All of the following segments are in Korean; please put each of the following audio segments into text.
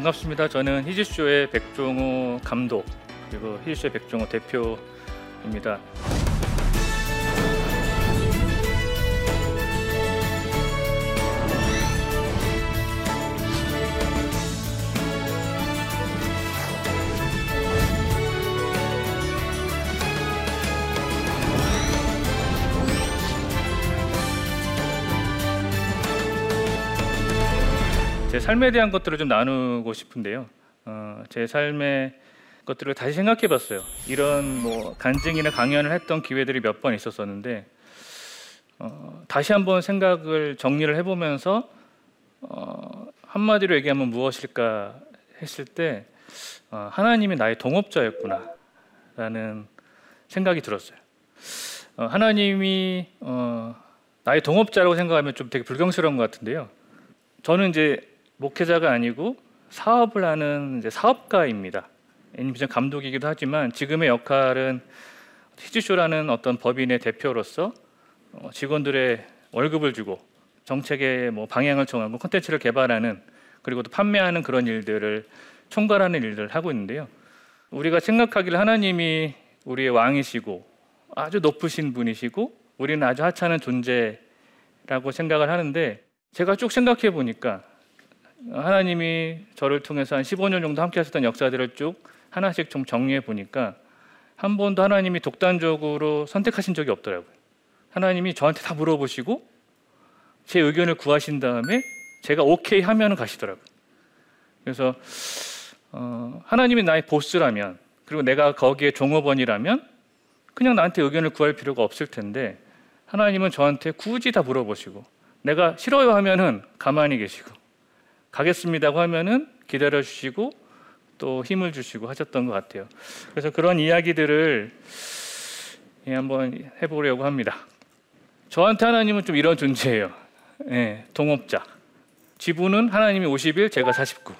네, 반갑습니다. 저는 히즈쇼의 백종호 감독 그리고 히즈쇼의 백종호 대표입니다. 삶에 대한 것들을 좀 나누고 싶은데요. 어, 제 삶의 것들을 다시 생각해 봤어요. 이런 뭐 간증이나 강연을 했던 기회들이 몇 번 있었었는데 어, 다시 한번 생각을 정리를 해보면서 어, 한마디로 얘기하면 무엇일까 했을 때 어, 하나님이 나의 동업자였구나라는 생각이 들었어요. 어, 하나님이 어, 나의 동업자라고 생각하면 좀 되게 불경스러운 것 같은데요. 저는 이제 목회자가 아니고 사업을 하는 사업가입니다. 애니메이션 감독이기도 하지만 지금의 역할은 히즈쇼라는 어떤 법인의 대표로서 어, 직원들의 월급을 주고 정책의 뭐 방향을 정하고 콘텐츠를 개발하는 그리고 또 판매하는 그런 일들을 총괄하는 일들을 하고 있는데요. 우리가 생각하기를 하나님이 우리의 왕이시고 아주 높으신 분이시고 우리는 아주 하찮은 존재라고 생각을 하는데 제가 쭉 생각해 보니까 하나님이 저를 통해서 한 15년 정도 함께 하셨던 역사들을 쭉 하나씩 좀 정리해 보니까 한 번도 하나님이 독단적으로 선택하신 적이 없더라고요. 하나님이 저한테 다 물어보시고 제 의견을 구하신 다음에 제가 오케이 하면 가시더라고요. 그래서 어, 하나님이 나의 보스라면 그리고 내가 거기에 종업원이라면 그냥 나한테 의견을 구할 필요가 없을 텐데 하나님은 저한테 굳이 다 물어보시고 내가 싫어요 하면은 가만히 계시고 가겠습니다고 하면은 기다려 주시고 또 힘을 주시고 하셨던 것 같아요. 그래서 그런 이야기들을 예, 한번 해보려고 합니다. 저한테 하나님은 좀 이런 존재예요. 예, 동업자. 지분은 하나님이 50일, 제가 49.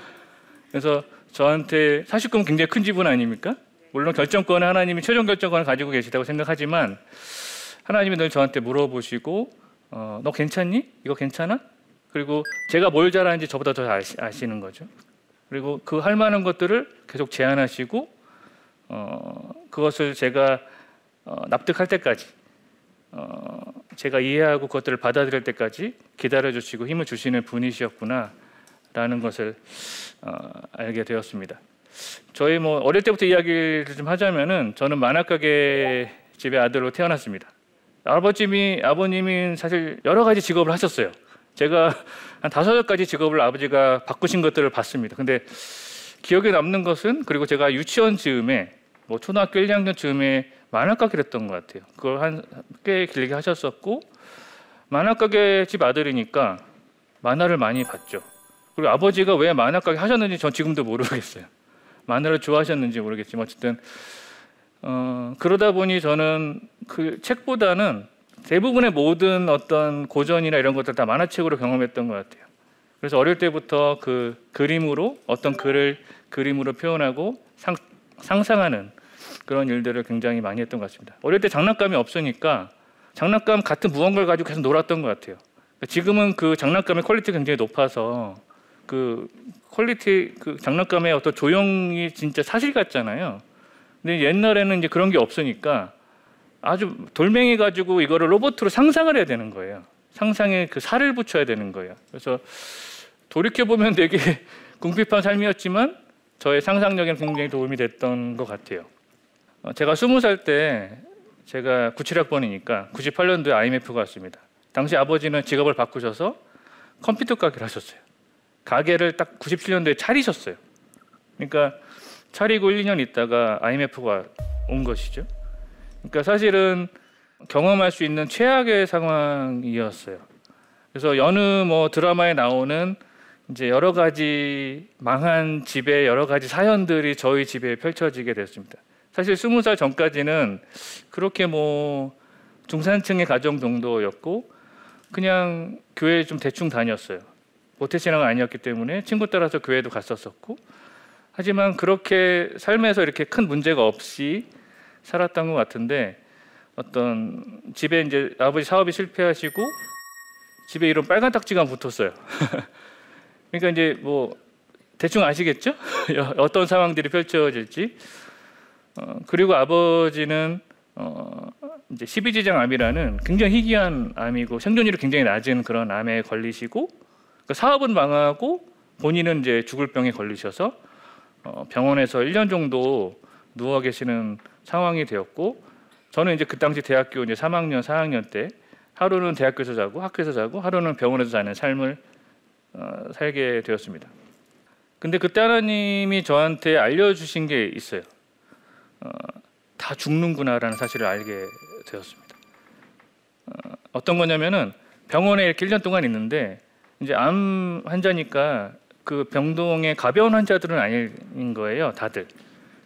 그래서 저한테 49는 굉장히 큰 지분 아닙니까? 물론 결정권은 하나님이 최종 결정권을 가지고 계시다고 생각하지만 하나님이 늘 저한테 물어보시고 어, 너 괜찮니? 이거 괜찮아? 그리고 제가 뭘 잘하는지 저보다 더 아시, 아시는 거죠. 그리고 그 할 만한 것들을 계속 제안하시고 어, 그것을 제가 어, 납득할 때까지 어, 제가 이해하고 그것들을 받아들일 때까지 기다려 주시고 힘을 주시는 분이셨구나라는 것을 어, 알게 되었습니다. 저희 뭐 어릴 때부터 이야기를 좀 하자면은 저는 만화가게 집의 아들로 태어났습니다. 아버님이 아버님이 사실 여러 가지 직업을 하셨어요. 제가 한 다섯 가지 직업을 아버지가 바꾸신 것들을 봤습니다. 근데 기억에 남는 것은 그리고 제가 유치원 즈음에 뭐 초등학교 1학년 즈음에 만화 가게를 했던 것 같아요. 그걸 한 꽤 길게 하셨었고 만화 가게 집 아들이니까 만화를 많이 봤죠. 그리고 아버지가 왜 만화 가게 하셨는지 전 지금도 모르겠어요. 만화를 좋아하셨는지 모르겠지만 어쨌든 어, 그러다 보니 저는 그 책보다는 대부분의 모든 어떤 고전이나 이런 것들 다 만화책으로 경험했던 것 같아요. 그래서 어릴 때부터 그 그림으로 어떤 글을 그림으로 표현하고 상, 상상하는 그런 일들을 굉장히 많이 했던 것 같습니다. 어릴 때 장난감이 없으니까 장난감 같은 무언가를 가지고 계속 놀았던 것 같아요. 지금은 그 장난감의 quality가 굉장히 높아서 그 quality 그 장난감의 어떤 조형이 진짜 사실 같잖아요. 근데 옛날에는 이제 그런 게 없으니까 아주 돌멩이 가지고 이거를 로봇으로 상상을 해야 되는 거예요. 상상에 그 살을 붙여야 되는 거예요. 그래서 돌이켜 보면 되게 궁핍한 삶이었지만 저의 상상력에 굉장히 도움이 됐던 것 같아요. 어, 제가 스무 살 때 제가 97학번이니까 98년도에 IMF가 왔습니다. 당시 아버지는 직업을 바꾸셔서 컴퓨터 가게를 하셨어요. 가게를 딱 97년도에 차리셨어요. 그러니까 차리고 1, 2년 있다가 IMF가 온 것이죠. 그러니까 사실은 경험할 수 있는 최악의 상황이었어요. 그래서 여느 뭐 드라마에 나오는 이제 여러 가지 망한 집의 여러 가지 사연들이 저희 집에 펼쳐지게 됐습니다. 사실 스무 살 전까지는 그렇게 뭐 중산층의 가정 정도였고 그냥 교회 좀 대충 다녔어요. 모태신앙은 아니었기 때문에 친구 따라서 교회도 갔었었고 하지만 그렇게 삶에서 이렇게 큰 문제가 없이 살았던 것 같은데 어떤 집에 이제 아버지 사업이 실패하시고 집에 이런 빨간 딱지가 붙었어요. 그러니까 이제 뭐 대충 아시겠죠? 어떤 상황들이 펼쳐질지. 어, 그리고 아버지는 어, 이제 12지장 암이라는 굉장히 희귀한 암이고 생존율이 굉장히 낮은 그런 암에 걸리시고 그 사업은 망하고 본인은 이제 죽을 병에 걸리셔서 어, 병원에서 1년 정도 누워 계시는 상황이 되었고 저는 이제 그 당시 대학교 이제 3학년, 4학년 때 하루는 대학교에서 자고 학교에서 자고 하루는 병원에서 자는 삶을 어, 살게 되었습니다. 근데 그때 하나님이 저한테 알려주신 게 있어요. 어, 다 죽는구나라는 사실을 알게 되었습니다. 어, 떤 거냐면은 병원에 이렇게 1년 동안 있는데 이제 암 환자니까 그 병동의 가벼운 환자들은 아닌 거예요, 다들.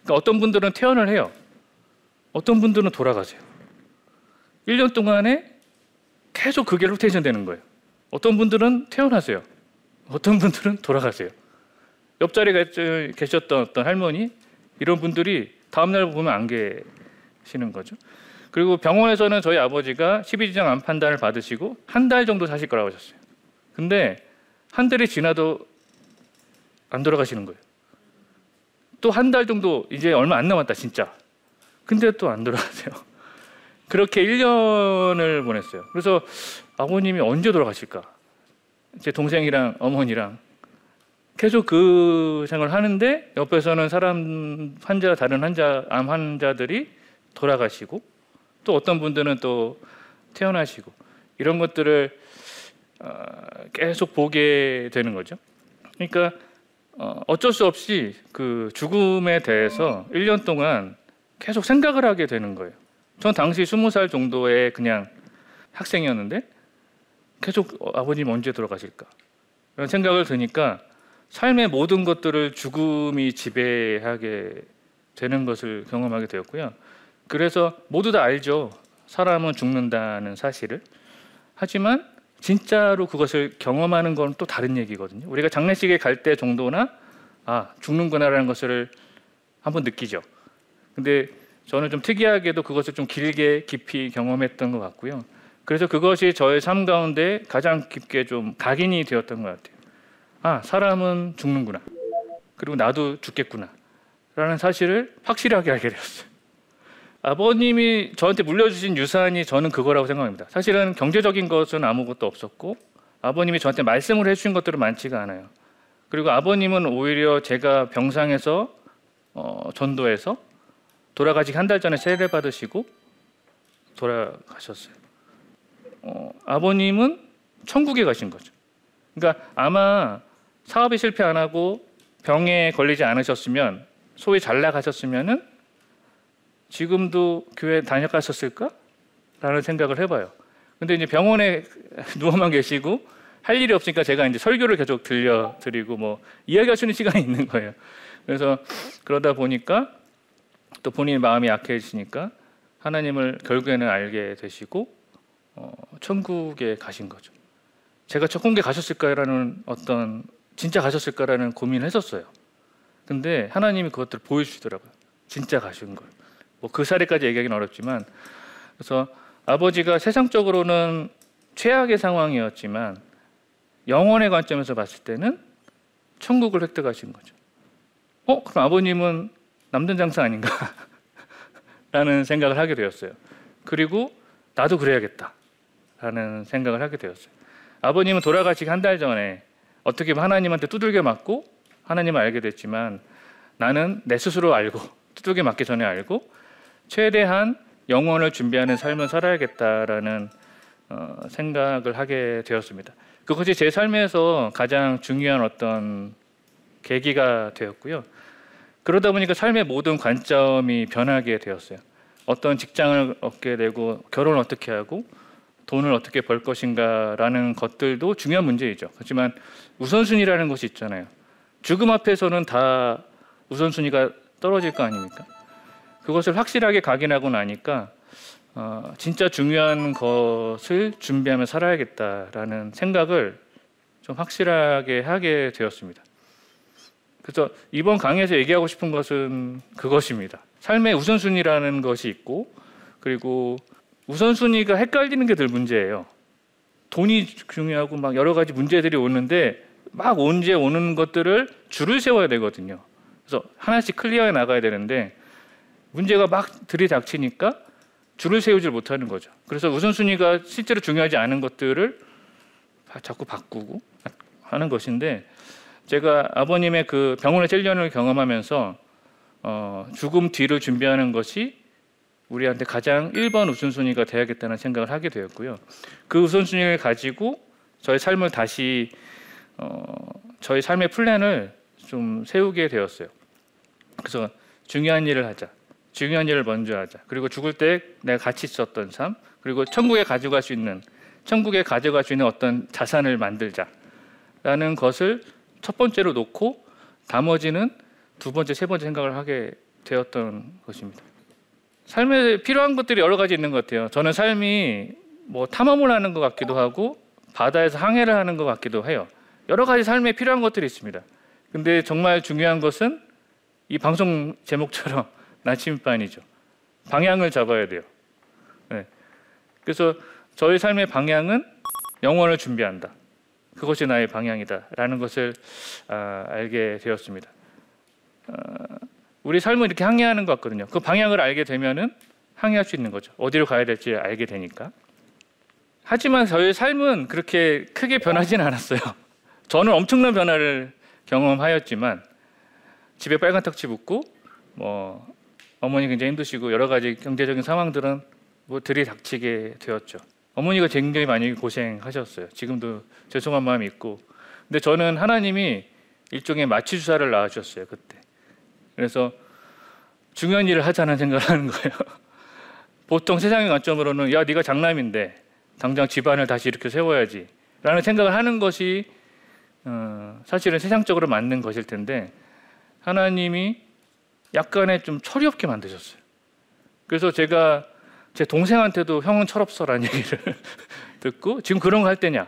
그러니까 어떤 분들은 퇴원을 해요. 어떤 분들은 돌아가세요. 1년 동안에 계속 그게 로테이션 되는 거예요. 어떤 분들은 퇴원하세요. 어떤 분들은 돌아가세요. 옆자리에 계셨던 어떤 할머니 이런 분들이 다음날 보면 안 계시는 거죠. 그리고 병원에서는 저희 아버지가 12지장 암 판단을 받으시고 한 달 정도 사실 거라고 하셨어요. 근데 한 달이 지나도 안 돌아가시는 거예요. 또 한 달 정도 이제 얼마 안 남았다 진짜. 근데 또 안 돌아가세요. 그렇게 1년을 보냈어요. 그래서 아버님이 언제 돌아가실까? 제 동생이랑 어머니랑 계속 그 생각을 하는데 옆에서는 사람 환자 다른 환자 암 환자들이 돌아가시고 또 어떤 분들은 또 태어나시고 이런 것들을 어, 계속 보게 되는 거죠. 그러니까 어, 어쩔 수 없이 그 죽음에 대해서 1년 동안 계속 생각을 하게 되는 거예요. 전 당시 20살 정도의 그냥 학생이었는데 계속 아버님 언제 돌아가실까? 이런 생각을 드니까 삶의 모든 것들을 죽음이 지배하게 되는 것을 경험하게 되었고요. 그래서 모두 다 알죠. 사람은 죽는다는 사실을. 하지만 진짜로 그것을 경험하는 건 또 다른 얘기거든요. 우리가 장례식에 갈 때 정도나 아, 죽는구나라는 것을 한번 느끼죠. 근데 저는 좀 특이하게도 그것을 좀 길게 깊이 경험했던 것 같고요. 그래서 그것이 저의 삶 가운데 가장 깊게 좀 각인이 되었던 것 같아요. 아, 사람은 죽는구나. 그리고 나도 죽겠구나. 라는 사실을 확실하게 알게 되었어요. 아버님이 저한테 물려주신 유산이 저는 그거라고 생각합니다. 사실은 경제적인 것은 아무것도 없었고 아버님이 저한테 말씀을 해주신 것들은 많지가 않아요. 그리고 아버님은 오히려 제가 병상에서 어, 전도해서 돌아가시기 한 달 전에 세례 받으시고 돌아가셨어요. 어, 아버님은 천국에 가신 거죠. 그러니까 아마 사업이 실패 안 하고 병에 걸리지 않으셨으면 소위 잘 나가셨으면은 지금도 교회 다녀갔었을까? 라는 생각을 해봐요. 근데 이제 병원에 누워만 계시고 할 일이 없으니까 제가 이제 설교를 계속 들려드리고 뭐 이야기할 수 있는 시간이 있는 거예요. 그래서 그러다 보니까 또 본인의 마음이 약해지니까 하나님을 결국에는 알게 되시고 어, 천국에 가신 거죠. 제가 천국에 가셨을까라는 어떤 진짜 가셨을까라는 고민을 했었어요. 근데 하나님이 그것들을 보여주시더라고요. 진짜 가신 걸. 뭐 그 사례까지 얘기하기는 어렵지만 그래서 아버지가 세상적으로는 최악의 상황이었지만 영원의 관점에서 봤을 때는 천국을 획득하신 거죠. 어, 그럼 아버님은 남든 장사 아닌가? 라는 생각을 하게 되었어요. 그리고 나도 그래야겠다. 라는 생각을 하게 되었어요. 아버님은 돌아가시기 한 달 전에 어떻게 하나님한테 두들겨 맞고 하나님을 알게 됐지만 나는 내 스스로 알고 두들겨 맞기 전에 알고 최대한 영원을 준비하는 삶을 살아야겠다라는 어, 생각을 하게 되었습니다. 그것이 제 삶에서 가장 중요한 어떤 계기가 되었고요. 그러다 보니까 삶의 모든 관점이 변하게 되었어요. 어떤 직장을 얻게 되고 결혼 어떻게 하고 돈을 어떻게 벌 것인가라는 것들도 중요한 문제이죠. 하지만 우선순위라는 것이 있잖아요. 죽음 앞에서는 다 우선순위가 떨어질 거 아닙니까? 그것을 확실하게 각인하고 나니까 어, 진짜 중요한 것을 준비하며 살아야겠다라는 생각을 좀 확실하게 하게 되었습니다. 그래서 이번 강의에서 얘기하고 싶은 것은 그것입니다. 삶의 우선순위라는 것이 있고 그리고 우선순위가 헷갈리는 게 늘 문제예요. 돈이 중요하고 막 여러 가지 문제들이 오는데 막 온지에 오는 것들을 줄을 세워야 되거든요. 그래서 하나씩 클리어해 나가야 되는데 문제가 막 들이닥치니까 줄을 세우질 못하는 거죠. 그래서 우선순위가 실제로 중요하지 않은 것들을 자꾸 바꾸고 하는 것인데 제가 아버님의 그 병원의 찔련을 경험하면서 어, 죽음 뒤를 준비하는 것이 우리한테 가장 1번 우선순위가 돼야겠다는 생각을 하게 되었고요. 그 우선순위를 가지고 저의 삶을 다시 어, 저희 삶의 플랜을 좀 세우게 되었어요. 그래서 중요한 일을 하자. 중요한 일을 먼저 하자. 그리고 죽을 때 내가 같이 있었던 삶, 그리고 천국에 가져갈 수 있는 천국에 가져갈 수 있는 어떤 자산을 만들자라는 것을 첫 번째로 놓고 나머지는 두 번째, 세 번째 생각을 하게 되었던 것입니다. 삶에 필요한 것들이 여러 가지 있는 것 같아요. 저는 삶이 뭐 탐험을 하는 것 같기도 하고 바다에서 항해를 하는 것 같기도 해요. 여러 가지 삶에 필요한 것들이 있습니다. 근데 정말 중요한 것은 이 방송 제목처럼 나침반이죠. 방향을 잡아야 돼요. 네. 그래서 저의 삶의 방향은 영원을 준비한다. 그것이 나의 방향이다라는 것을 아, 알게 되었습니다. 아, 우리 삶을 이렇게 항해하는 것 같거든요. 그 방향을 알게 되면은 항해할 수 있는 거죠. 어디로 가야 될지 알게 되니까. 하지만 저의 삶은 그렇게 크게 변하지는 않았어요. 저는 엄청난 변화를 경험하였지만 집에 빨간 탁치 붙고 뭐 어머니 굉장히 힘드시고 여러 가지 경제적인 상황들은 뭐 들이닥치게 되었죠. 어머니가 굉장히 많이 고생하셨어요. 지금도 죄송한 마음이 있고. 근데 저는 하나님이 일종의 마취 주사를 놔 주셨어요 그때. 그래서 중요한 일을 하자는 생각을 하는 거예요. 보통 세상의 관점으로는 야 네가 장남인데 당장 집안을 다시 이렇게 세워야지 라는 생각을 하는 것이 어, 사실은 세상적으로 맞는 것일 텐데 하나님이 약간의 좀 철이 없게 만드셨어요. 그래서 제가 제 동생한테도 형은 철없어라는 얘기를 듣고 지금 그런 거 할 때냐?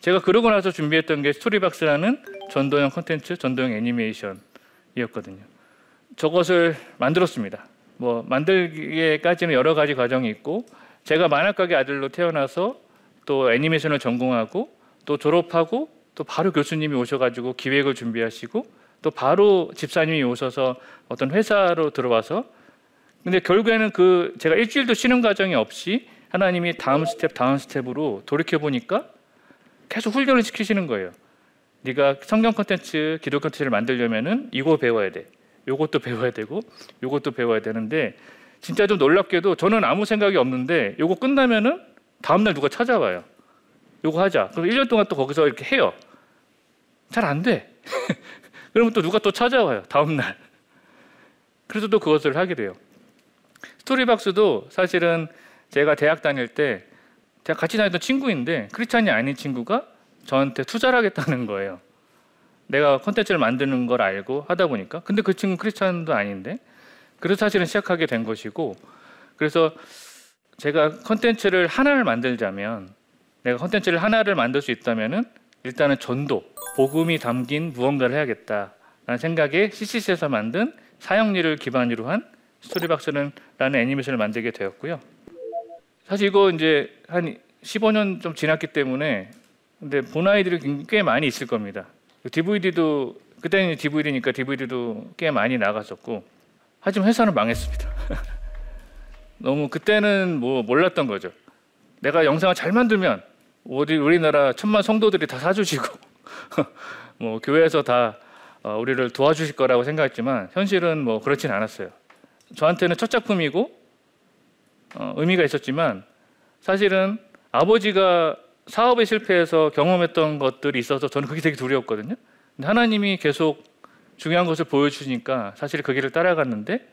제가 그러고 나서 준비했던 게 스토리박스라는 전도형 콘텐츠, 전도형 애니메이션이었거든요. 저것을 만들었습니다. 뭐 만들기에까지는 여러 가지 과정이 있고 제가 만화가게 아들로 태어나서 또 애니메이션을 전공하고 또 졸업하고 또 바로 교수님이 오셔가지고 기획을 준비하시고 또 바로 집사님이 오셔서 어떤 회사로 들어와서 근데 결국에는 그 제가 일주일도 쉬는 과정이 없이 하나님이 다음 스텝 다음 step으로 돌이켜 보니까 계속 훈련을 시키시는 거예요. 네가 성경 콘텐츠, 기도 콘텐츠를 만들려면은 이거 배워야 돼. 요것도 배워야 되고 요것도 배워야 되는데 진짜 좀 놀랍게도 저는 아무 생각이 없는데 요거 끝나면은 다음 날 누가 찾아와요. 요거 하자. 그럼 1년 동안 또 거기서 이렇게 해요. 잘 안 돼. 그러면 또 누가 또 찾아와요. 다음 날. 그래서 또 그것을 하게 돼요. 스토리박스도 사실은 제가 대학 다닐 때 제가 같이 다녔던 친구인데 크리스찬이 아닌 친구가 저한테 투자를 하겠다는 거예요. 내가 콘텐츠를 만드는 걸 알고 하다 보니까. 근데 그 친구 크리스찬도 아닌데. 그래서 사실은 시작하게 된 것이고. 그래서 제가 콘텐츠를 하나를 만들자면 내가 콘텐츠를 하나를 만들 수 있다면은 일단은 전도 복음이 담긴 무언가를 해야겠다라는 생각에 CCC에서 만든 사형리를 기반으로 한 스토리 박스라는 애니메이션을 만들게 되었고요. 사실 이거 이제 한 15년 좀 지났기 때문에 근데 본 아이들이 꽤 많이 있을 겁니다. DVD도 그때는 DVD니까 DVD도 꽤 많이 나갔었고 하지만 회사는 망했습니다. 너무 그때는 뭐 몰랐던 거죠. 내가 영상을 잘 만들면 어디 우리나라 천만 성도들이 다 사주시고 뭐 교회에서 다 어, 우리를 도와주실 거라고 생각했지만 현실은 뭐 그렇진 않았어요. 저한테는 첫 작품이고 어, 의미가 있었지만 사실은 아버지가 사업에 실패해서 경험했던 것들이 있어서 저는 그게 되게 두려웠거든요. 근데 하나님이 계속 중요한 것을 보여주니까 사실 그 길을 따라갔는데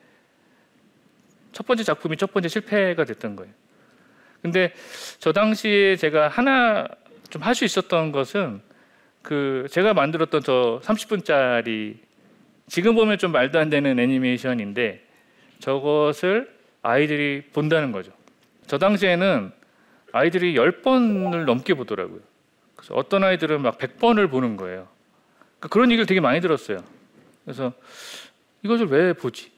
첫 번째 작품이 첫 번째 실패가 됐던 거예요. 근데 저 당시에 제가 하나 좀 할 수 있었던 것은 그 제가 만들었던 저 30분짜리 지금 보면 좀 말도 안 되는 애니메이션인데 저것을 아이들이 본다는 거죠. 저 당시에는 아이들이 10번을 넘게 보더라고요. 그래서 어떤 아이들은 막 100번을 보는 거예요. 그러니까 그런 얘기를 되게 많이 들었어요. 그래서 이것을 왜 보지?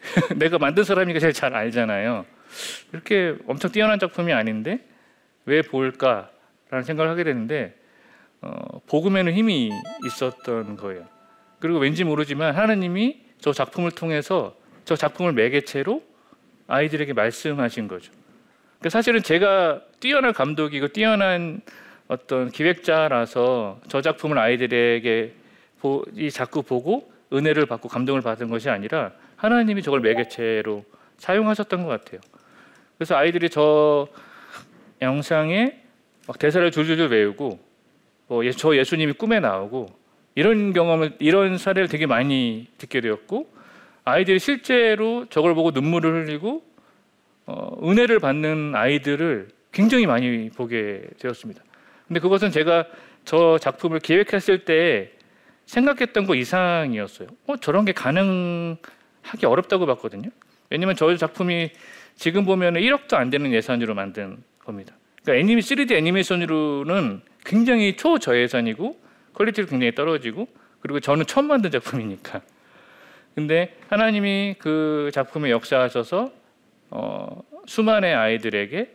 내가 만든 사람이니까 제일 잘 알잖아요. 이렇게 엄청 뛰어난 작품이 아닌데 왜 볼까라는 생각을 하게 되는데 어, 복음에는 힘이 있었던 거예요. 그리고 왠지 모르지만 하나님이 저 작품을 통해서 저 작품을 매개체로 아이들에게 말씀하신 거죠. 그러니까 사실은 제가 뛰어난 감독이고 뛰어난 어떤 기획자라서 저 작품을 아이들에게 보, 이 자꾸 보고 은혜를 받고 감동을 받은 것이 아니라 하나님이 저걸 매개체로 사용하셨던 것 같아요. 그래서 아이들이 저 영상에 막 대사를 줄줄줄 외우고 뭐저 예수님이 꿈에 나오고 이런 경험을 이런 사례를 되게 많이 듣게 되었고 아이들이 실제로 저걸 보고 눈물을 흘리고 어, 은혜를 받는 아이들을 굉장히 많이 보게 되었습니다. 근데 그것은 제가 저 작품을 기획했을 때 생각했던 것 이상이었어요. 어, 저런 게 가능하기 어렵다고 봤거든요. 왜냐면 저 작품이 지금 보면 1억도 안 되는 예산으로 만든 겁니다. 그러니까 애니메 3D 애니메이션으로는 굉장히 초저예산이고 퀄리티도 굉장히 떨어지고 그리고 저는 처음 만든 작품이니까. 근데 하나님이 그 작품에 역사하셔서 어, 수많은 아이들에게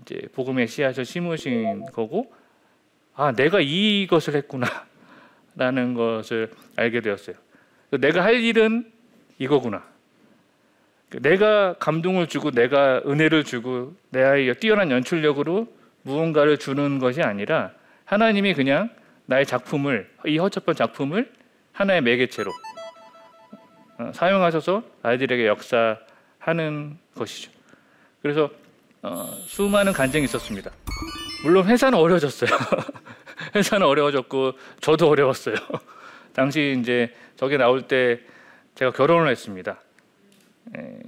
이제 복음의 씨앗을 심으신 거고 아 내가 이것을 했구나라는 것을 알게 되었어요. 내가 할 일은 이거구나. 내가 감동을 주고 내가 은혜를 주고 내 아이의 뛰어난 연출력으로 무언가를 주는 것이 아니라 하나님이 그냥 나의 작품을 이 허접한 작품을 하나의 매개체로 어, 사용하셔서 아이들에게 역사하는 것이죠. 그래서 어, 수많은 간증이 있었습니다. 물론 회사는 어려워졌어요. 회사는 어려워졌고 저도 어려웠어요. 당시 이제 저게 나올 때 제가 결혼을 했습니다. 에,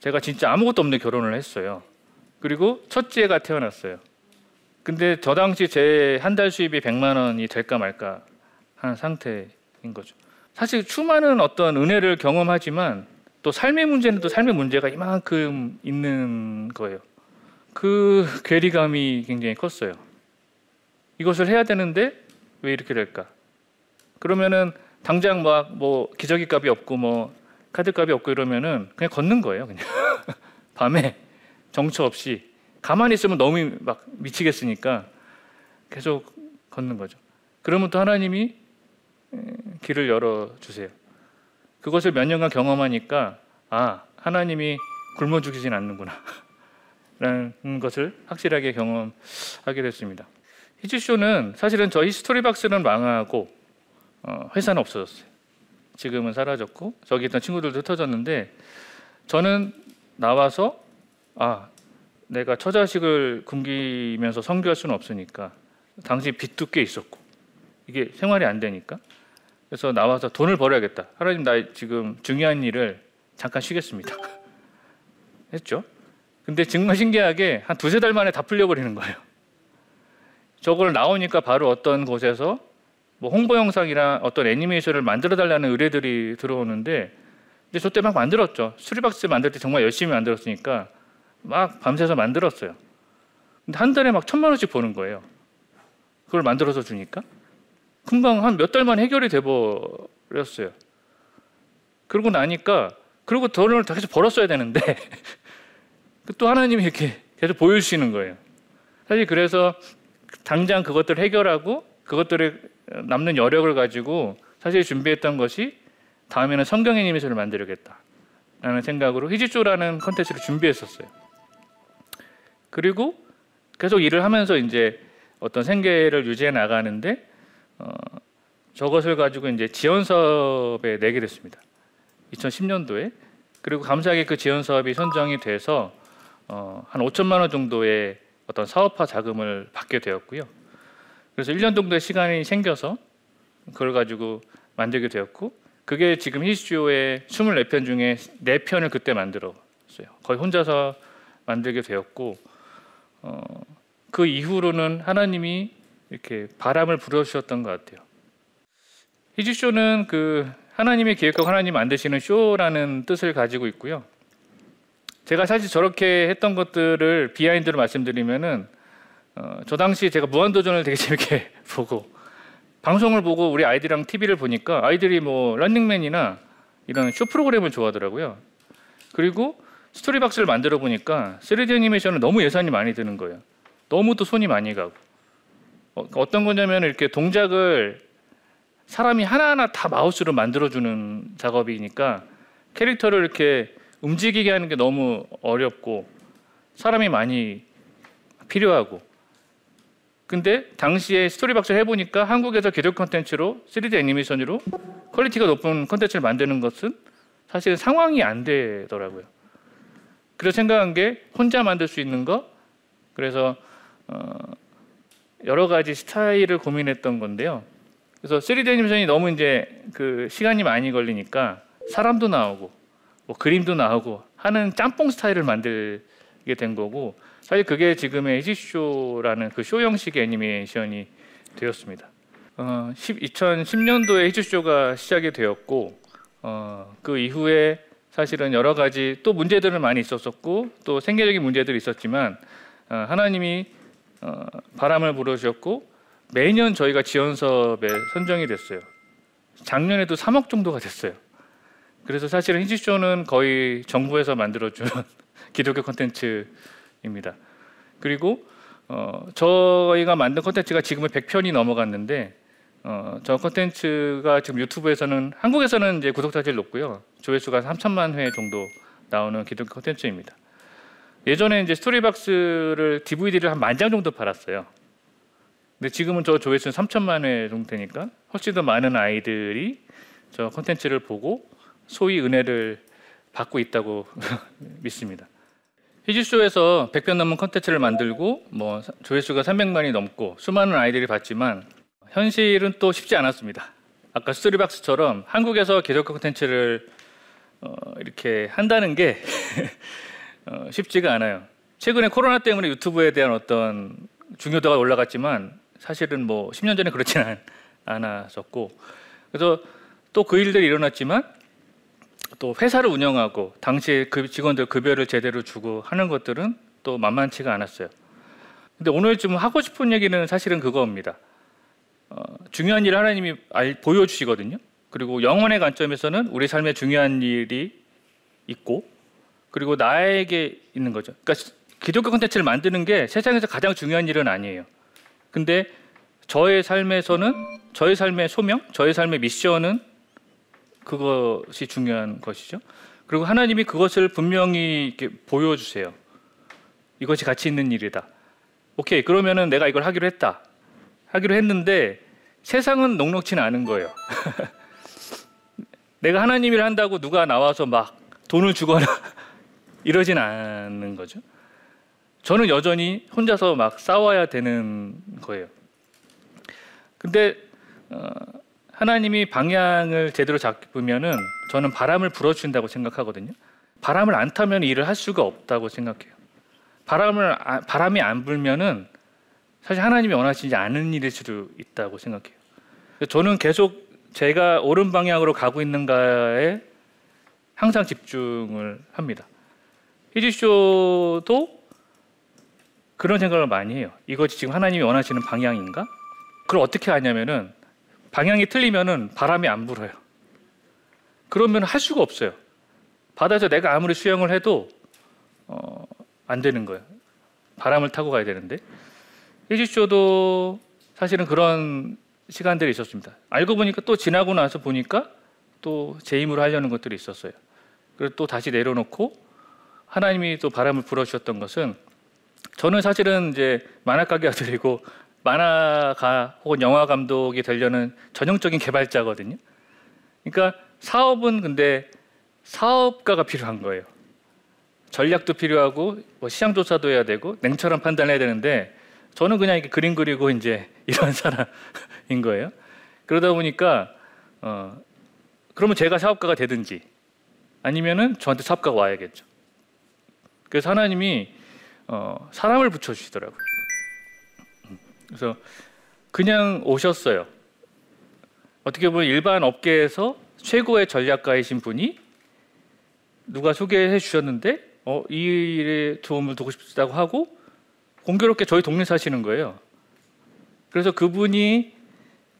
제가 진짜 아무것도 없는 결혼을 했어요. 그리고 첫째가 태어났어요. 근데 저 당시 제 한 달 수입이 100만 원이 될까 말까 한 상태인 거죠. 사실 수많은 어떤 은혜를 경험하지만 또 삶의 문제는 또 삶의 문제가 이만큼 있는 거예요. 그 괴리감이 굉장히 컸어요. 이것을 해야 되는데 왜 이렇게 될까? 그러면은 당장 막 뭐 기저귀 값이 없고 뭐 카드 값이 없고 이러면은 그냥 걷는 거예요. 그냥 밤에 정처 없이 가만히 있으면 너무 막 미치겠으니까 계속 걷는 거죠. 그러면 또 하나님이 길을 열어 주세요. 그것을 몇 년간 경험하니까 아 하나님이 굶어 죽이진 않는구나 라는 것을 확실하게 경험하게 됐습니다. 히치쇼는 사실은 저희 스토리박스는 망하고 어, 회사는 없어졌어요. 지금은 사라졌고 저기 있던 친구들도 흩어졌는데 저는 나와서 아 내가 처자식을 굶기면서 성교할 수는 없으니까 당시 빚도 꽤 있었고 이게 생활이 안 되니까 그래서 나와서 돈을 벌어야겠다. 하나님 나 지금 중요한 일을 잠깐 쉬겠습니다. 했죠. 근데 정말 신기하게 한 두세 달 만에 다 풀려버리는 거예요. 저걸 나오니까 바로 어떤 곳에서 뭐 홍보 영상이나 어떤 애니메이션을 만들어 달라는 의뢰들이 들어오는데 근데 저때 막 만들었죠. 수리박스 만들 때 정말 열심히 만들었으니까 막 밤새서 만들었어요. 근데 한 달에 막 천만 원씩 버는 거예요. 그걸 만들어서 주니까. 금방 한 몇 달만 해결이 돼 버렸어요. 그러고 나니까 그리고 돈을 다시 벌었어야 되는데 또 하나님이 이렇게 계속 보여주시는 거예요. 사실 그래서 당장 그것들 해결하고 그것들을 남는 여력을 가지고 사실 준비했던 것이 다음에는 성경 애니메이션을 만들겠다 라는 생각으로 희지조라는 컨텐츠를 준비했었어요. 그리고 계속 일을 하면서 이제 어떤 생계를 유지해 나가는데 어, 저것을 가지고 이제 지원 사업에 내게 됐습니다. 2010년도에 그리고 감사하게 그 지원 사업이 선정이 돼서 어, 한 5천만 원 정도의 어떤 사업화 자금을 받게 되었고요. 그래서 1년 정도의 시간이 생겨서 그걸 가지고 만들게 되었고 그게 지금 히스주오의 24편 중에 4편을 그때 만들었어요. 거의 혼자서 만들게 되었고 어, 그 이후로는 하나님이 이렇게 바람을 불어주셨던 것 같아요. 히즈쇼는 그 하나님의 계획과 하나님 만드시는 쇼라는 뜻을 가지고 있고요. 제가 사실 저렇게 했던 것들을 비하인드로 말씀드리면은 어, 저 당시 제가 무한도전을 되게 재밌게 보고 방송을 보고 우리 아이들이랑 TV를 보니까 아이들이 뭐 런닝맨이나 이런 쇼 프로그램을 좋아하더라고요. 그리고 스토리박스를 만들어 보니까 3D 애니메이션은 너무 예산이 많이 드는 거예요. 너무 또 손이 많이 가고. 어, 어떤 거냐면 이렇게 동작을 사람이 하나하나 다 마우스로 만들어주는 작업이니까 캐릭터를 이렇게 움직이게 하는 게 너무 어렵고 사람이 많이 필요하고 근데 당시에 스토리박스를 해보니까 한국에서 기독 컨텐츠로 3D 애니메이션으로 quality가 높은 컨텐츠를 만드는 것은 사실 상황이 안 되더라고요. 그래서 생각한 게 혼자 만들 수 있는 거 그래서 어 여러 가지 스타일을 고민했던 건데요. 그래서 3D 애니메이션이 너무 이제 그 시간이 많이 걸리니까 사람도 나오고 뭐 그림도 나오고 하는 짬뽕 스타일을 만들게 된 거고 사실 그게 지금의 히즈쇼라는 그 쇼 형식의 애니메이션이 되었습니다. 어, 2010년도에 히지쇼가 시작이 되었고 어, 그 이후에 사실은 여러 가지 또 문제들은 많이 있었었고 또 생계적인 문제들이 있었지만 어, 하나님이 어, 바람을 불어주셨고 매년 저희가 지원 사업에 선정이 됐어요. 작년에도 3억 정도가 됐어요. 그래서 사실은 히지쇼는 거의 정부에서 만들어준 기독교 콘텐츠입니다. 그리고 어, 저희가 만든 콘텐츠가 지금은 100편이 넘어갔는데 어, 저 콘텐츠가 지금 유튜브에서는 한국에서는 이제 구독자 제일 높고요. 조회수가 3천만 회 정도 나오는 기독교 콘텐츠입니다. 예전에 이제 스토리박스를 DVD를 한 만 장 정도 팔았어요. 근데 지금은 저 조회수는 3천만 회 정도 되니까 훨씬 더 많은 아이들이 저 콘텐츠를 보고 소위 은혜를 받고 있다고 믿습니다. 히지쇼에서 100편 넘는 콘텐츠를 만들고 뭐 조회수가 300만이 넘고 수많은 아이들이 봤지만 현실은 또 쉽지 않았습니다. 아까 스토리박스처럼 한국에서 기독교 콘텐츠를 어, 이렇게 한다는 게 어, 쉽지가 않아요. 최근에 코로나 때문에 유튜브에 대한 어떤 중요도가 올라갔지만 사실은 뭐 10년 전에 그렇지는 않았었고 그래서 또 그 일들이 일어났지만 또 회사를 운영하고 당시에 그 직원들 급여를 제대로 주고 하는 것들은 또 만만치가 않았어요. 근데 오늘 좀 하고 싶은 얘기는 사실은 그거입니다. 어, 중요한 일을 하나님이 알, 보여주시거든요. 그리고 영혼의 관점에서는 우리 삶에 중요한 일이 있고 그리고 나에게 있는 거죠. 그러니까 기독교 콘텐츠를 만드는 게 세상에서 가장 중요한 일은 아니에요. 근데 저의 삶에서는 저의 삶의 소명, 저의 삶의 미션은 그것이 중요한 것이죠. 그리고 하나님이 그것을 분명히 이렇게 보여주세요. 이것이 가치 있는 일이다. 오케이, 그러면은 내가 이걸 하기로 했다. 하기로 했는데 세상은 녹록치는 않은 거예요. 내가 하나님 일 한다고 누가 나와서 막 돈을 주거나 이러진 않는 거죠. 저는 여전히 혼자서 막 싸워야 되는 거예요. 근데 어, 하나님이 방향을 제대로 잡으면은 저는 바람을 불어준다고 생각하거든요. 바람을 안 타면 일을 할 수가 없다고 생각해요. 바람을 바람이 안 불면은 사실 하나님이 원하시지 않은 일일 수도 있다고 생각해요. 저는 계속 제가 옳은 방향으로 가고 있는가에 항상 집중을 합니다. 히지쇼도 그런 생각을 많이 해요. 이것이 지금 하나님이 원하시는 방향인가? 그걸 어떻게 하냐면은 방향이 틀리면은 바람이 안 불어요. 그러면 할 수가 없어요. 바다에서 내가 아무리 수영을 해도 어, 안 되는 거예요. 바람을 타고 가야 되는데 히지쇼도 사실은 그런 시간들이 있었습니다. 알고 보니까 또 지나고 나서 보니까 또제 힘으로 하려는 것들이 있었어요. 그리고 또 다시 내려놓고 하나님이 또 바람을 불어주셨던 것은 저는 사실은 이제 만화 가게 아들이고 만화가 혹은 영화 감독이 되려는 전형적인 개발자거든요. 그러니까 사업은 근데 사업가가 필요한 거예요. 전략도 필요하고 뭐 시장 조사도 해야 되고 냉철한 판단해야 되는데 저는 그냥 이렇게 그림 그리고 이제 이런 사람인 거예요. 그러다 보니까 어 그러면 제가 사업가가 되든지 아니면은 저한테 사업가가 와야겠죠. 그래서 하나님이 어 사람을 붙여주시더라고요. 그래서 그냥 오셨어요. 어떻게 보면 일반 업계에서 최고의 전략가이신 분이 누가 소개해 주셨는데 어, 이 일에 도움을 두고 싶다고 하고 공교롭게 저희 동네 사시는 거예요. 그래서 그분이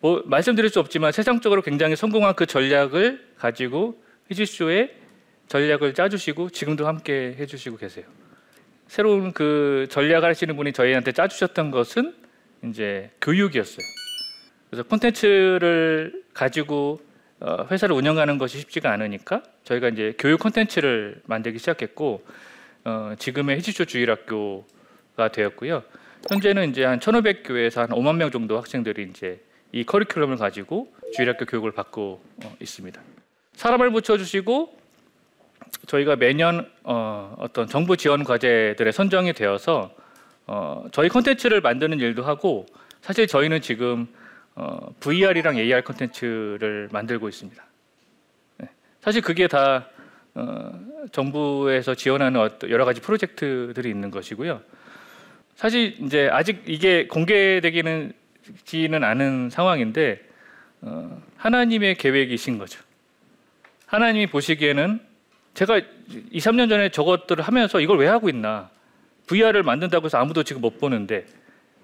뭐 말씀드릴 수 없지만 세상적으로 굉장히 성공한 그 전략을 가지고 히지쇼에 전략을 짜주시고 지금도 함께 해주시고 계세요. 새로운 그 전략을 하시는 분이 저희한테 짜주셨던 것은 이제 교육이었어요. 그래서 콘텐츠를 가지고 어, 회사를 운영하는 것이 쉽지가 않으니까 저희가 이제 교육 콘텐츠를 만들기 시작했고 어, 지금의 희지초 주일학교가 되었고요. 현재는 이제 한 1,500교회에서 한 5만 명 정도 학생들이 이제 이 커리큘럼을 가지고 주일학교 교육을 받고 어, 있습니다. 사람을 붙여주시고 저희가 매년 어, 어떤 정부 지원 과제들에 선정이 되어서 어, 저희 콘텐츠를 만드는 일도 하고 사실 저희는 지금 어, VR이랑 AR 콘텐츠를 만들고 있습니다. 네. 사실 그게 다 어, 정부에서 지원하는 어떤 여러 가지 프로젝트들이 있는 것이고요. 사실 이제 아직 이게 공개되기는 지는 않은 상황인데 어, 하나님의 계획이신 거죠. 하나님이 보시기에는 제가 2, 3년 전에 저것들을 하면서 이걸 왜 하고 있나? VR을 만든다고 해서 아무도 지금 못 보는데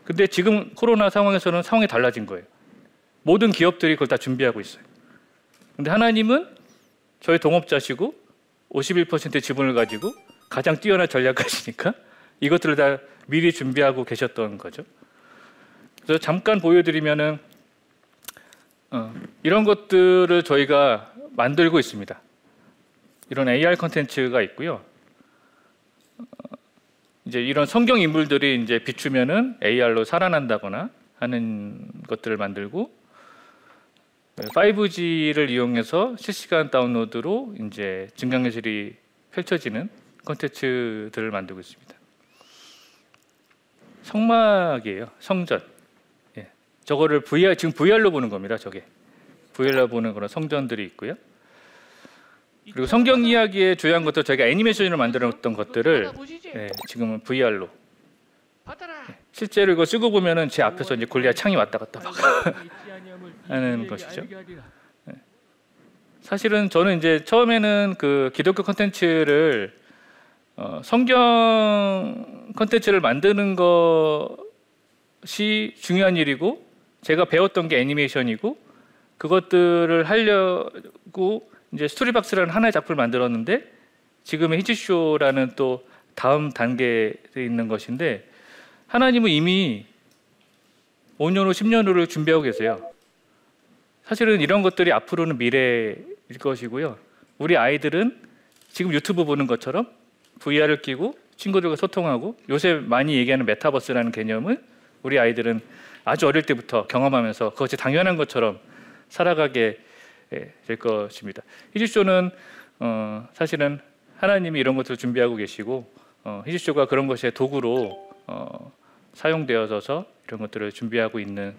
근데 지금 코로나 상황에서는 상황이 달라진 거예요. 모든 기업들이 그걸 다 준비하고 있어요. 근데 하나님은 저희 동업자시고 51% 지분을 가지고 가장 뛰어난 전략가시니까 이것들을 다 미리 준비하고 계셨던 거죠. 그래서 잠깐 보여드리면은 어, 이런 것들을 저희가 만들고 있습니다. 이런 AR 컨텐츠가 있고요. 어, 이제 이런 성경 인물들이 이제 비추면은 AR로 살아난다거나 하는 것들을 만들고 5G를 이용해서 실시간 다운로드로 이제 증강예술이 펼쳐지는 컨텐츠들을 만들고 있습니다. 성막이에요. 성전. 예. 저거를 VR 지금 VR로 보는 겁니다. 저게 VR로 보는 그런 성전들이 있고요. 그리고 성경 이야기에 주요한 것도 저희가 애니메이션으로 만들었던 것들을 예, 지금은 VR로 예. 실제로 이거 쓰고 보면은 제 앞에서 이제 골리앗 창이 왔다 갔다 막 하는 것이죠. 예. 사실은 저는 이제 처음에는 그 기독교 컨텐츠를 어, 성경 컨텐츠를 만드는 것이 중요한 일이고 제가 배웠던 게 애니메이션이고 그것들을 하려고 이제 스토리박스라는 하나의 작품을 만들었는데 지금의 히즈쇼라는 또 다음 단계에 있는 것인데 하나님은 이미 5년 후, 10년 후를 준비하고 계세요. 사실은 이런 것들이 앞으로는 미래일 것이고요. 우리 아이들은 지금 유튜브 보는 것처럼 VR을 끼고 친구들과 소통하고 요새 많이 얘기하는 메타버스라는 개념을 우리 아이들은 아주 어릴 때부터 경험하면서 그것이 당연한 것처럼 살아가게 예, 될 것입니다. 히지쇼는 어, 사실은 하나님이 이런 것들을 준비하고 계시고 어, 히지쇼가 그런 것의 도구로 어, 사용되어져서 이런 것들을 준비하고 있는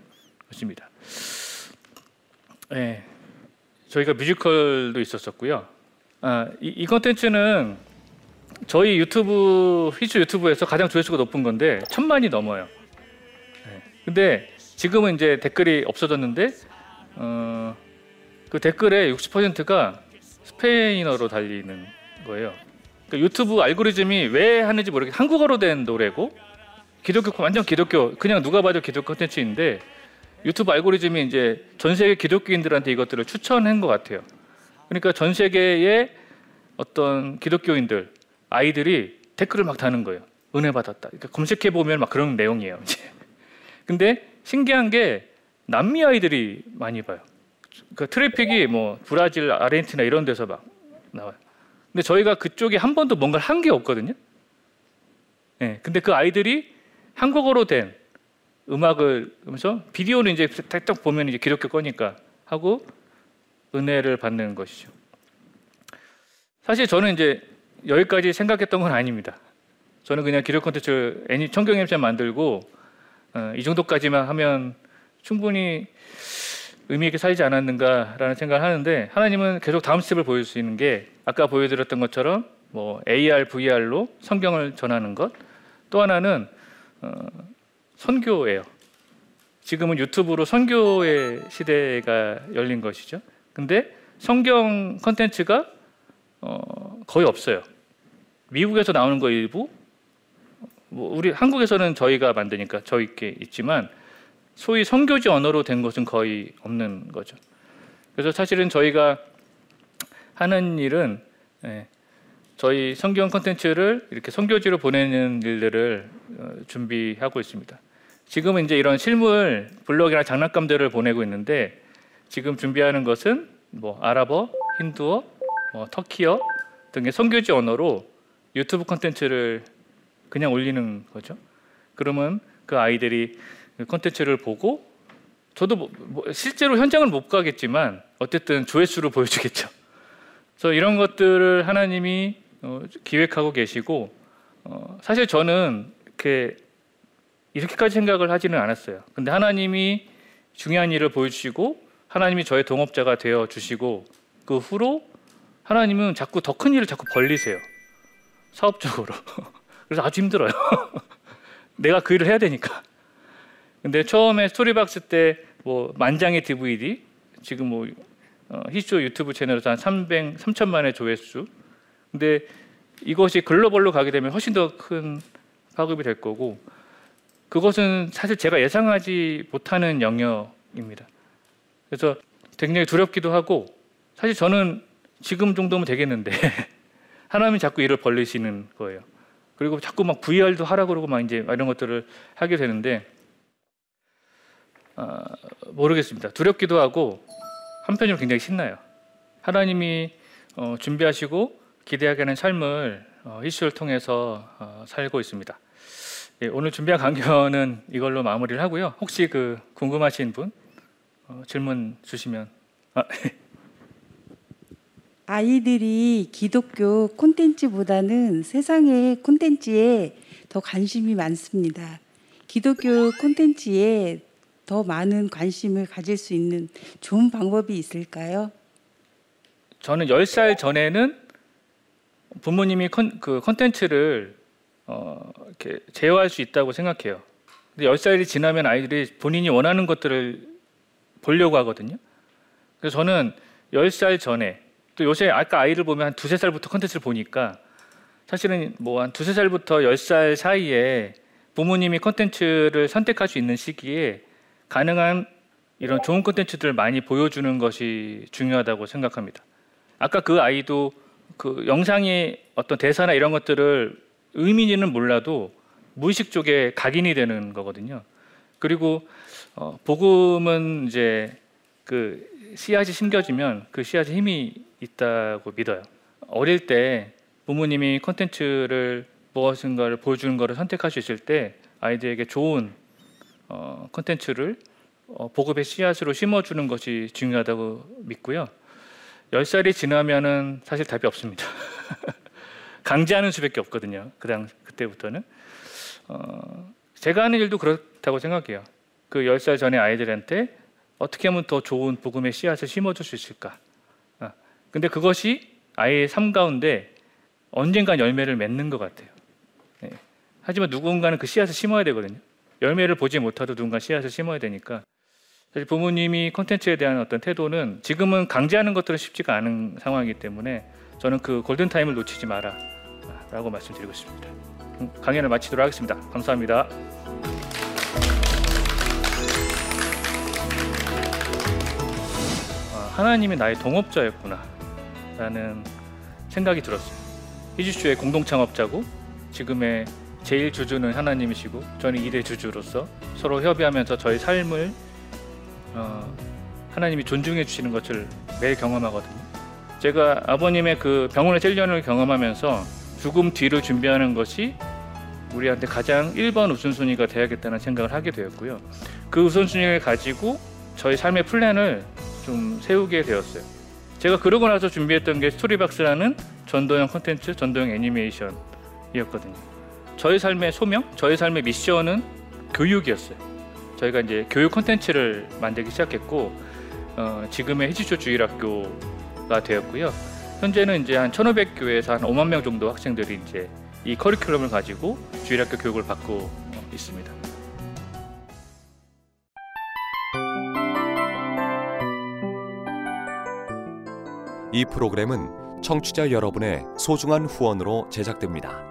것입니다. 네, 저희가 뮤지컬도 있었었고요. 아, 이, 이 컨텐츠는 저희 유튜브 히즈 유튜브에서 가장 조회수가 높은 건데 천만이 넘어요. 네. 근데 지금은 이제 댓글이 없어졌는데 어, 그 댓글의 60%가 스페인어로 달리는 거예요. 그러니까 유튜브 알고리즘이 왜 하는지 모르겠 한국어로 된 노래고 기독교 완전 기독교 그냥 누가 봐도 기독교 콘텐츠인데 유튜브 알고리즘이 이제 전 세계 기독교인들한테 이것들을 추천한 것 같아요. 그러니까 전 세계의 어떤 기독교인들 아이들이 댓글을 막 다는 거예요. 은혜 받았다. 그러니까 검색해 보면 막 그런 내용이에요. 근데 신기한 게 남미 아이들이 많이 봐요. 그 트래픽이 뭐 브라질, 아르헨티나 이런 데서 막 나와요. 근데 저희가 그쪽에 한 번도 뭔가를 한 게 없거든요. 예. 네, 근데 그 아이들이 한국어로 된 음악을 하면서 비디오는 이제 딱 보면 이제 기독교 거니까 하고 은혜를 받는 것이죠. 사실 저는 이제 여기까지 생각했던 건 아닙니다. 저는 그냥 기록 콘텐츠 애니 청경 엠 만들고 어, 이 정도까지만 하면 충분히 의미 있게 살지 않았는가라는 생각을 하는데 하나님은 계속 다음 스텝을 보여줄 수 있는 게 아까 보여드렸던 것처럼 뭐 AR, VR로 성경을 전하는 것 또 하나는 어, 선교예요. 지금은 유튜브로 선교의 시대가 열린 것이죠. 근데 성경 컨텐츠가 어, 거의 없어요. 미국에서 나오는 거 일부, 뭐 우리 한국에서는 저희가 만드니까 저희께 있지만 소위 선교지 언어로 된 것은 거의 없는 거죠. 그래서 사실은 저희가 하는 일은 예, 저희 성경 컨텐츠를 이렇게 선교지로 보내는 일들을 어, 준비하고 있습니다. 지금은 이제 이런 실물 블록이나 장난감들을 보내고 있는데 지금 준비하는 것은 뭐 아랍어, 힌두어, 뭐 터키어 등의 선교지 언어로 유튜브 콘텐츠를 그냥 올리는 거죠. 그러면 그 아이들이 그 콘텐츠를 보고 저도 뭐, 뭐 실제로 현장을 못 가겠지만 어쨌든 조회수를 보여주겠죠. 그래서 이런 것들을 하나님이 어, 기획하고 계시고 어, 사실 저는 이렇게 이렇게까지 생각을 하지는 않았어요. 근데 하나님이 중요한 일을 보여주시고 하나님이 저의 동업자가 되어 주시고 그 후로 하나님은 자꾸 더 큰 일을 자꾸 벌리세요. 사업적으로. 그래서 아주 힘들어요. 내가 그 일을 해야 되니까. 근데 처음에 스토리박스 때 뭐 만장의 DVD 지금 뭐 어, 히즈쇼 유튜브 채널에서 한 300, 3천만의 조회수. 근데 이것이 글로벌로 가게 되면 훨씬 더 큰 파급이 될 거고 그것은 사실 제가 예상하지 못하는 영역입니다. 그래서 굉장히 두렵기도 하고 사실 저는 지금 정도면 되겠는데 하나님이 자꾸 일을 벌리시는 거예요. 그리고 자꾸 막 VR도 하라 그러고 막 이제 이런 것들을 하게 되는데 어, 모르겠습니다. 두렵기도 하고 한편으로 굉장히 신나요. 하나님이 어, 준비하시고 기대하게 하는 삶을 어, 이슈를 통해서 어, 살고 있습니다. 예, 오늘 준비한 강연은 이걸로 마무리를 하고요. 혹시 그 궁금하신 분 어, 질문 주시면 아, 아이들이 기독교 콘텐츠보다는 세상의 콘텐츠에 더 관심이 많습니다. 기독교 콘텐츠에 더 많은 관심을 가질 수 있는 좋은 방법이 있을까요? 저는 10살 전에는 부모님이 컨, 그 콘텐츠를 어, 이렇게 제어할 수 있다고 생각해요. 근데 10살이 지나면 아이들이 본인이 원하는 것들을 보려고 하거든요. 그래서 저는 10살 전에 또 요새 아까 아이를 보면 한 두세 살부터 컨텐츠를 보니까 사실은 뭐 한 두세 살부터 열살 사이에 부모님이 컨텐츠를 선택할 수 있는 시기에 가능한 이런 좋은 컨텐츠들을 많이 보여주는 것이 중요하다고 생각합니다. 아까 그 아이도 그 영상의 어떤 대사나 이런 것들을 의미는 몰라도 무의식 쪽에 각인이 되는 거거든요. 그리고 어, 복음은 이제 그 씨앗이 심겨지면 그 씨앗에 힘이 있다고 믿어요. 어릴 때 부모님이 컨텐츠를 무엇인가를 보여주는 것을 선택할 수 있을 때 아이들에게 좋은 어, 컨텐츠를 어, 보급의 씨앗으로 심어주는 것이 중요하다고 믿고요. 10살이 지나면은 사실 답이 없습니다. 강제하는 수밖에 없거든요. 그 당, 그때부터는. 어, 제가 하는 일도 그렇다고 생각해요. 그 10살 전에 아이들한테 어떻게 하면 더 좋은 복음의 씨앗을 심어줄 수 있을까? 어. 근데 그것이 아이의 삶 가운데 언젠가 열매를 맺는 것 같아요. 네. 하지만 누군가는 그 씨앗을 심어야 되거든요. 열매를 보지 못하도 누군가 씨앗을 심어야 되니까 사실 부모님이 콘텐츠에 대한 어떤 태도는 지금은 강제하는 것들은 쉽지가 않은 상황이기 때문에 저는 그 골든 타임을 놓치지 마라라고 말씀드리고 싶습니다. 음, 강연을 마치도록 하겠습니다. 감사합니다. 하나님이 나의 동업자였구나 라는 생각이 들었어요. 히지슈의 공동 창업자고 지금의 제일 주주는 하나님이시고 저는 이대 주주로서 서로 협의하면서 저희 삶을 어, 하나님이 존중해 주시는 것을 매일 경험하거든요. 제가 아버님의 그 병원의 7년을 경험하면서 죽음 뒤를 준비하는 것이 우리한테 가장 1번 우선순위가 돼야겠다는 생각을 하게 되었고요. 그 우선순위를 가지고 저희 삶의 플랜을 좀 세우게 되었어요. 제가 그러고 나서 준비했던 게 스토리박스라는 전도형 콘텐츠, 전도형 애니메이션이었거든요. 저희 삶의 소명, 저희 삶의 미션은 교육이었어요. 저희가 이제 교육 콘텐츠를 만들기 시작했고 어, 지금의 히즈쇼 주일학교가 되었고요. 현재는 이제 한 1,500교회에서 한 5만 명 정도 학생들이 이제 이 커리큘럼을 가지고 주일학교 교육을 받고 있습니다. 이 프로그램은 청취자 여러분의 소중한 후원으로 제작됩니다.